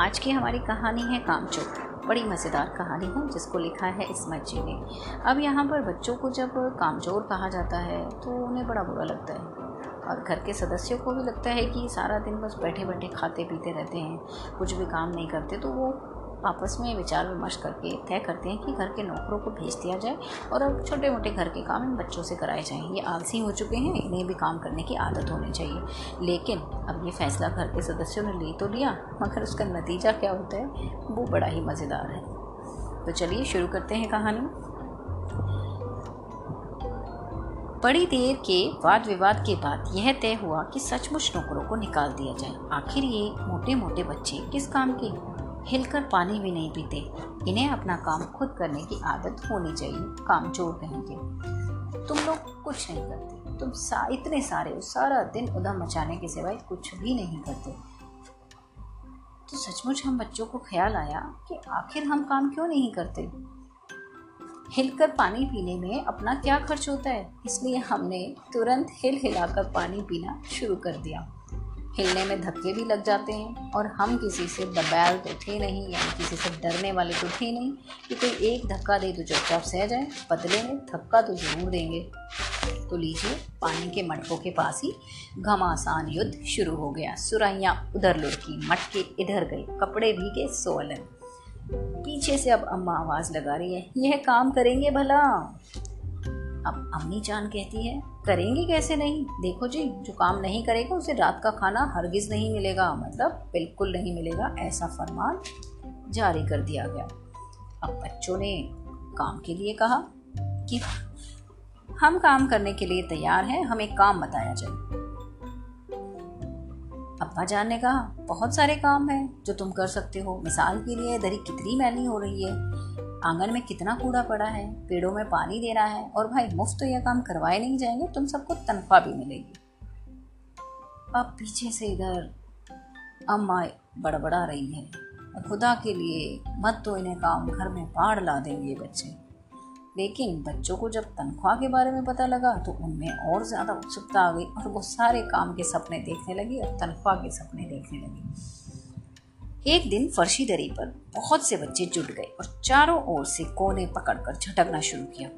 आज की हमारी कहानी है कामचोर। बड़ी मज़ेदार कहानी है, जिसको लिखा है इसमत जी ने। अब यहाँ पर बच्चों को जब कामचोर कहा जाता है तो उन्हें बड़ा बुरा लगता है। और घर के सदस्यों को भी लगता है कि सारा दिन बस बैठे बैठे खाते पीते रहते हैं। कुछ भी काम नहीं करते तो वो आपस में विचार विमर्श करके, तय करते हैं कि घर के नौकरों को भेज दिया जाए और अब छोटे मोटे घर के काम इन बच्चों से कराए जाएँ। ये आलसी हो चुके हैं, इन्हें भी काम करने की आदत होनी चाहिए। लेकिन अब ये फैसला घर के सदस्यों ने ले तो लिया, मगर उसका नतीजा क्या होता है, वो बड़ा ही मज़ेदार है। तो चलिए शुरू करते हैं कहानी। बड़ी देर के वाद विवाद के बाद यह तय हुआ कि सचमुच नौकरों को निकाल दिया जाए। आखिर ये मोटे मोटे बच्चे किस काम के हिलकर पानी भी नहीं पीते। इन्हें अपना काम खुद करने की आदत होनी चाहिए काम चोर कहेंगे तुम लोग कुछ नहीं करते। तुम सा, इतने सारे सारा दिन उधम मचाने के सिवाय कुछ भी नहीं करते। तो सचमुच हम बच्चों को ख्याल आया कि आखिर हम काम क्यों नहीं करते? हिलकर पानी पीने में अपना क्या खर्च होता है? इसलिए हमने तुरंत हिल हिलाकर पानी पीना शुरू कर दिया। हिलने में धक्के भी लग जाते हैं और हम किसी से दबैल तो थे नहीं यानी किसी से डरने वाले तो थे नहीं कि कोई एक धक्का दे तो चुपचाप सह जाए बदले में धक्का तो ज़रूर देंगे। तो लीजिए, पानी के मटकों के पास ही घमासान युद्ध शुरू हो गया। सुरैया उधर लुढ़की, मटके इधर गए कपड़े भी के सोलन। पीछे से अब अम्मा आवाज़ लगा रही है, यह काम करेंगे भला? अब अम्मी जान कहती है करेंगे कैसे नहीं? देखो जी, जो काम नहीं करेगा, उसे रात का खाना हरगिज नहीं मिलेगा। मतलब बिल्कुल नहीं मिलेगा, ऐसा फरमान जारी कर दिया गया। अब बच्चों ने काम के लिए कहा कि हम काम करने के लिए तैयार हैं, हमें काम बताया जाए। अब्बा जान ने कहा, बहुत सारे काम हैं जो तुम कर सकते हो। मिसाल के लिए दरी कितनी मैली हो रही है। आँगन में कितना कूड़ा पड़ा है, पेड़ों में पानी देना है, और भाई मुफ़्त तो यह काम करवाए नहीं जाएँगे, तुम सबको तनख्वाह भी मिलेगी। अब पीछे से इधर अम्मा बड़बड़ा रही है खुदा के लिए मत तो इन्हें काम घर में पाड़ ला देंगे बच्चे। लेकिन बच्चों को जब तनख्वाह के बारे में पता लगा तो उनमें और ज़्यादा उत्सुकता आ गई, और वो सारे काम के सपने देखने लगी, और तनख्वाह के सपने देखने लगी। एक दिन फर्शी दरी पर बहुत से बच्चे जुट गए और चारों ओर से कोने पकड़कर झटकना शुरू किया।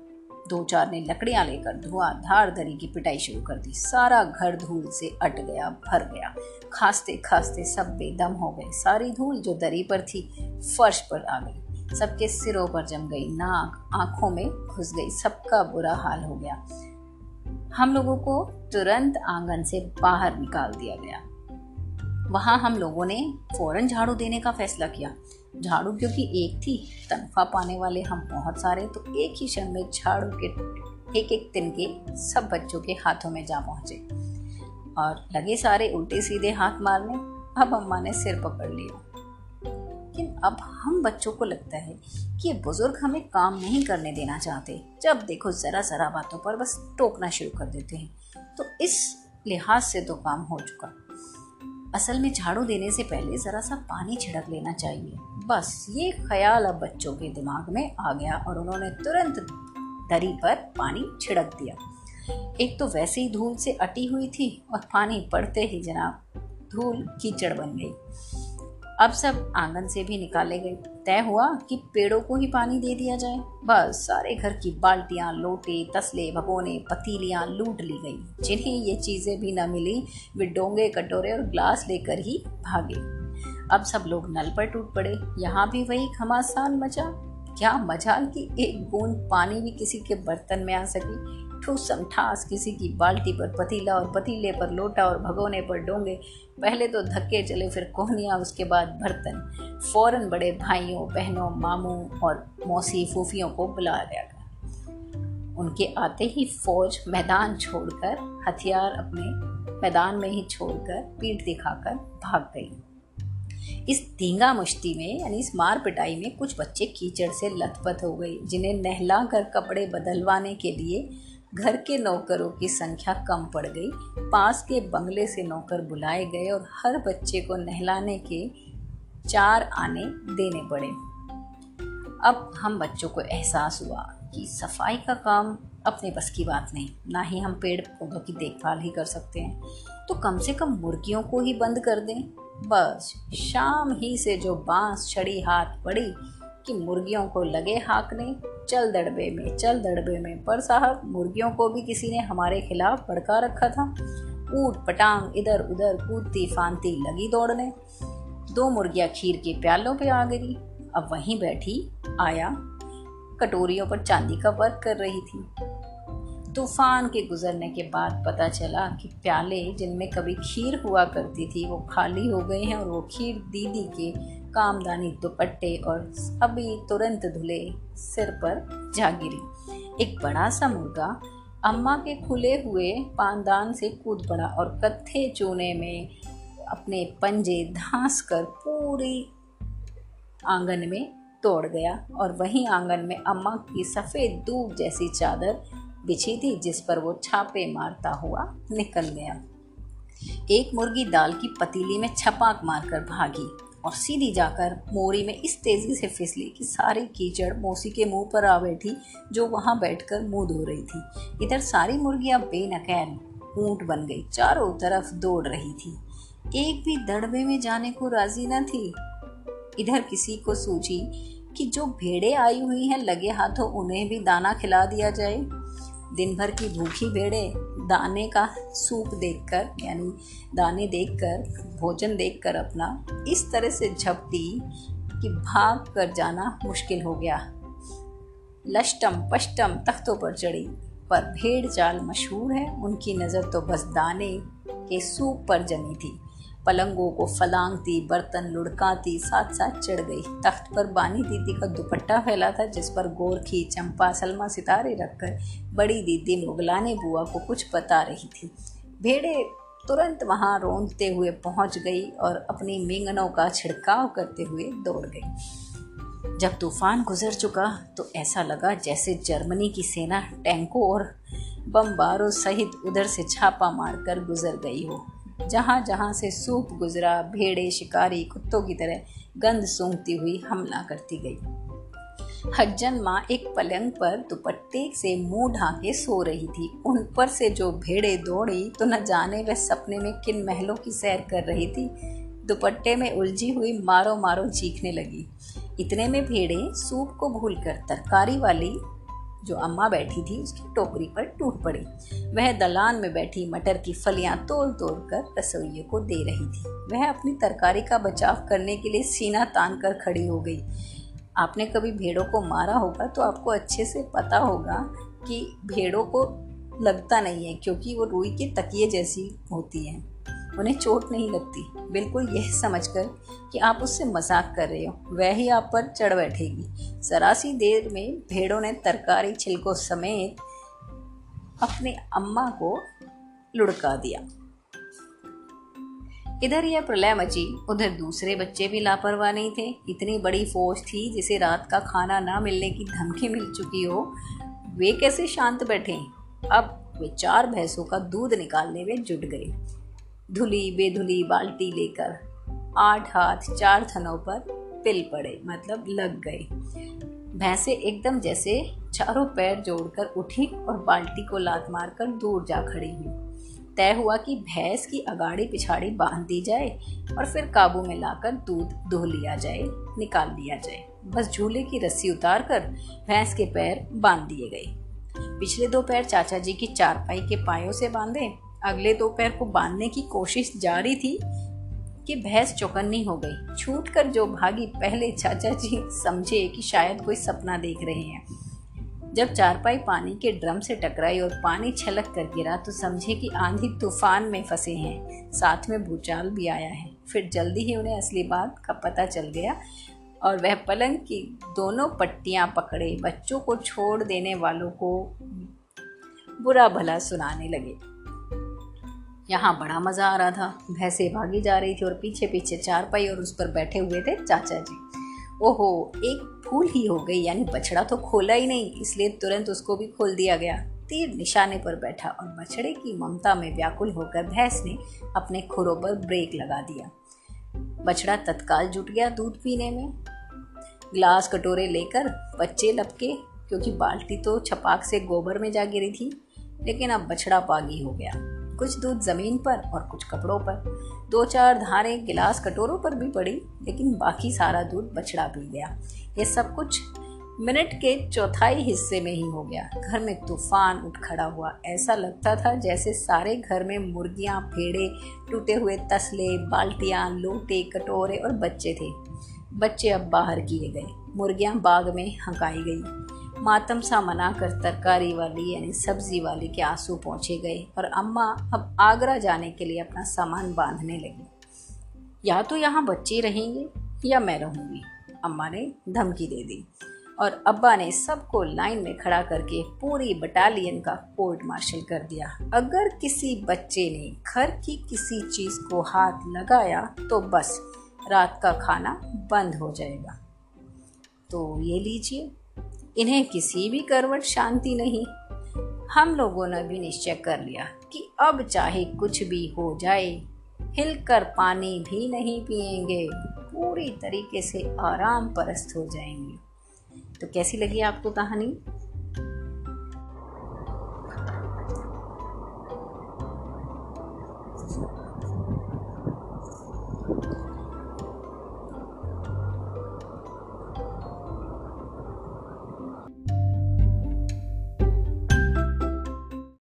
दो चार ने लकड़ियाँ लेकर धुआंधार दरी की पिटाई शुरू कर दी। सारा घर धूल से अट गया, भर गया। खांसते खांसते सब बेदम हो गए। सारी धूल जो दरी पर थी, फर्श पर आ गई। सबके सिरों पर जम गई नाक, आँखों में घुस गई। सबका बुरा हाल हो गया। हम लोगों को तुरंत आँगन से बाहर निकाल दिया गया। वहाँ हम लोगों ने फ़ौरन झाड़ू देने का फैसला किया। झाड़ू क्योंकि एक थी, तनख्वाह पाने वाले हम बहुत सारे तो एक ही क्षण में झाड़ू के एक एक दिन के सब बच्चों के हाथों में जा पहुँचे। और लगे सारे उल्टे सीधे हाथ मारने, अब अम्मा ने सिर पकड़ लिया। लेकिन अब हम बच्चों को लगता है कि ये बुज़ुर्ग हमें काम नहीं करने देना चाहते। जब देखो ज़रा ज़रा बातों पर बस टोकना शुरू कर देते हैं। तो इस लिहाज से तो काम हो चुका। असल में झाड़ू देने से पहले ज़रा सा पानी छिड़क लेना चाहिए। बस, ये ख्याल अब बच्चों के दिमाग में आ गया और उन्होंने तुरंत दरी पर पानी छिड़क दिया। एक तो वैसे ही धूल से अटी हुई थी और पानी पड़ते ही जनाब धूल कीचड़ बन गई। अब सब आँगन से भी निकाले गए। तय हुआ कि पेड़ों को ही पानी दे दिया जाए। बस सारे घर की बाल्टियाँ लोटे, तसले, भगोने, पतीलियाँ लूट ली गई, जिन्हें ये चीज़ें भी न मिली, वे डोंगे, कटोरे और ग्लास लेकर ही भागे। अब सब लोग नल पर टूट पड़े। यहाँ भी वही घमासान मचा। क्या मजाल की एक बूंद पानी भी किसी के बर्तन में आ सकी। ठूस समठास किसी की बाल्टी पर पतीला और पतीले पर लोटा और भगोने पर डोंगे। पहले तो धक्के चले, फिर कोहनिया, उसके बाद बर्तन। फ़ौरन बड़े भाइयों, बहनों, मामू और मौसी फूफियों को बुलाया गया उनके आते ही फौज मैदान छोड़कर, हथियार अपने मैदान में ही छोड़कर पीठ दिखाकर भाग गई। इस धींगा मुश्ती में, यानी इस मार पिटाई में कुछ बच्चे कीचड़ से लथपथ हो गए, जिन्हें नहला कर कपड़े बदलवाने के लिए घर के नौकरों की संख्या कम पड़ गई। पास के बंगले से नौकर बुलाए गए और हर बच्चे को नहलाने के चार आने देने पड़े। अब हम बच्चों को एहसास हुआ कि सफ़ाई का काम अपने बस की बात नहीं, ना ही हम पेड़ पौधों की देखभाल ही कर सकते हैं। तो कम से कम मुर्गियों को ही बंद कर दें। बस शाम ही से जो बाँस, छड़ी, हाथ पड़ी कि मुर्गियों को लगे हाकने चल दड़बे में, चल दड़बे में। पर साहब, मुर्गियों को भी किसी ने हमारे खिलाफ भड़का रखा था। ऊट, पटांग, इधर उधर कूदती फांती लगी दौड़ने। दो मुर्गियाँ खीर के प्यालों पे आ गई अब वहीं बैठी, आया। कटोरियों पर चांदी का वर्क कर रही थी। तूफ़ान के गुजरने के बाद पता चला कि प्याले जिनमें कभी खीर हुआ करती थी, वो खाली हो गए हैं और वो खीर दीदी के कामदानी दुपट्टे और अभी तुरंत धुले सिर पर जा गिरी। एक बड़ा सा मुर्गा अम्मा के खुले हुए पानदान से कूद पड़ा और कत्थे चूने में अपने पंजे धांस कर पूरी आँगन में तोड़ गया और वहीं आँगन में अम्मा की सफ़ेद दूब जैसी चादर बिछी थी, जिस पर वो छापे मारता हुआ निकल गया। एक मुर्गी दाल की पतीली में छपाक मारकर भागी। और सीधी जाकर मोरी में इस तेज़ी से फिसली कि सारी कीचड़ मौसी के मुँह पर आ बैठी, जो वहाँ बैठकर मुँह धो रही थी। इधर सारी मुर्गियाँ बेनकैन ऊँट बन गई, चारों तरफ़ दौड़ रही थी। एक भी दड़बे में जाने को राज़ी न थी। इधर किसी को सूझी कि जो भेड़े आई हुई हैं, लगे हाथों उन्हें भी दाना खिला दिया जाए। दिन भर की भूखी भेड़े दाने का सूप देखकर, यानी दाने देखकर, भोजन देखकर अपना इस तरह से झपटी कि भाग कर जाना मुश्किल हो गया। लष्टम पष्टम तख्तों पर चढ़ी, पर भेड़ चाल मशहूर है, उनकी नज़र तो बस दाने के सूप पर जमी थी। पलंगों को फलांग फलांगती, बर्तन लुढ़काती साथ साथ चढ़ गई। तख्त पर बानी दीदी का दुपट्टा फैला था, जिस पर गोरखी चंपा सलमा सितारे रखकर बड़ी दीदी मुगलाने बुआ को कुछ बता रही थी। भेड़े तुरंत वहाँ रोंदते हुए पहुँच गई और अपनी मिंगनों का छिड़काव करते हुए दौड़ गई। जब तूफ़ान गुजर चुका तो ऐसा लगा जैसे जर्मनी की सेना टैंकों और बमबारों सहित उधर से छापा मारकर गुजर गई हो। जहाँ जहाँ से सूप गुजरा, भेड़े, शिकारी, कुत्तों की तरह गंध सूंघती हुई हमला करती गई। हज्जन माँ एक पलंग पर दुपट्टे से मुँह ढाके सो रही थी। उन पर से जो भेड़े दौड़ी तो न जाने वह सपने में किन महलों की सैर कर रही थी। दुपट्टे में उलझी हुई मारो मारो चीखने लगी। इतने में भेड़े सूप को भूलकर तरकारी वाली जो अम्मा बैठी थी, उसकी टोकरी पर टूट पड़ी। वह दलान में बैठी मटर की फलियाँ तोड़ तोड़ कर रसोइये को दे रही थी। वह अपनी तरकारी का बचाव करने के लिए सीना तान कर खड़ी हो गई। आपने कभी भेड़ों को मारा होगा तो आपको अच्छे से पता होगा कि भेड़ों को लगता नहीं है, क्योंकि वो रुई के तकिए जैसी होती हैं। उन्हें चोट नहीं लगती। बिल्कुल यह समझकर कि आप उससे मज़ाक कर रहे हो। वह ही आप पर चढ़ बैठेगी। सरासी देर में भेड़ों ने तरकारी छिलकों समेत अपने अम्मा को लुढ़का दिया। इधर यह प्रलय मची। उधर दूसरे बच्चे भी लापरवाह नहीं थे। इतनी बड़ी फौज थी जिसे रात का खाना ना मिलने की धमकी मिल चुकी हो। वे कैसे शांत बैठे? अब वे चार भैंसों का दूध निकालने में जुट गए। धुली बेधुली बाल्टी लेकर आठ हाथ चार थनों पर पिल पड़े मतलब लग गए। भैंसे एकदम जैसे चारों पैर जोड़कर उठी और बाल्टी को लात मारकर दूर जा खड़ी हुई। तय हुआ कि भैंस की अगाड़ी पिछाड़ी बाँध दी जाए और फिर काबू में लाकर दूध धो लिया जाए, निकाल लिया जाए। बस झूले की रस्सी उतार कर भैंस के पैर बाँध दिए गए। पिछले दो पैर चाचा जी की चारपाई के पायों से बांधे अगले दोपहर को बांधने की कोशिश जारी थी कि भैंस चौकन्नी हो गई। छूट कर जो भागी पहले चाचा जी समझे कि शायद कोई सपना देख रहे हैं। जब चारपाई पानी के ड्रम से टकराई और पानी छलक कर गिरा तो समझे कि आंधी तूफ़ान में फंसे हैं। साथ में भूचाल भी आया है। फिर जल्दी ही उन्हें असली बात का पता चल गया और वह पलंग की दोनों पट्टियाँ पकड़े। बच्चों को छोड़ देने वालों को बुरा भला सुनाने लगे। यहाँ बड़ा मज़ा आ रहा था। भैंसे भागी जा रही थी और पीछे पीछे चार पाई और उस पर बैठे हुए थे चाचा जी। ओहो, एक फूल ही हो गई, यानी बछड़ा तो खोला ही नहीं, इसलिए तुरंत उसको भी खोल दिया गया। तीर निशाने पर बैठा और बछड़े की ममता में व्याकुल होकर भैंस ने अपने खुरों पर ब्रेक लगा दिया। बछड़ा तत्काल जुट गया दूध पीने में। ग्लास कटोरे लेकर बच्चे लपके, क्योंकि बाल्टी तो छपाक से गोबर में जा गिरी थी, लेकिन अब बछड़ा पागी हो गया। कुछ दूध ज़मीन पर और कुछ कपड़ों पर। दो चार धारें गिलास कटोरों पर भी पड़ी, लेकिन बाकी सारा दूध बछड़ा पी गया। ये सब कुछ मिनट के चौथाई हिस्से में ही हो गया। घर में तूफ़ान उठ खड़ा हुआ। ऐसा लगता था जैसे सारे घर में मुर्गियाँ, भेड़े, टूटे हुए तसले, बाल्टियाँ, लोटे, कटोरे और बच्चे थे। बच्चे अब बाहर किए गए। मुर्गियाँ बाग में हंकाई गई। मातम सा मना कर तरकारी वाली यानी सब्ज़ी वाली के आँसू पहुँचे गए और अम्मा अब आगरा जाने के लिए अपना सामान बांधने लगी। या तो यहाँ बच्चे रहेंगे या मैं रहूँगी, अम्मा ने धमकी दे दी। और अब्बा ने सबको लाइन में खड़ा करके पूरी बटालियन का कोर्ट मार्शल कर दिया। अगर किसी बच्चे ने घर की किसी चीज़ को हाथ लगाया तो बस रात का खाना बंद हो जाएगा। तो ये लीजिए। इन्हें किसी भी करवट शांति नहीं। हम लोगों ने भी निश्चय कर लिया कि अब चाहे कुछ भी हो जाए, हिलकर पानी भी नहीं पिएँगे। पूरी तरीके से आराम परस्त हो जाएँगे। तो कैसी लगी आपको कहानी?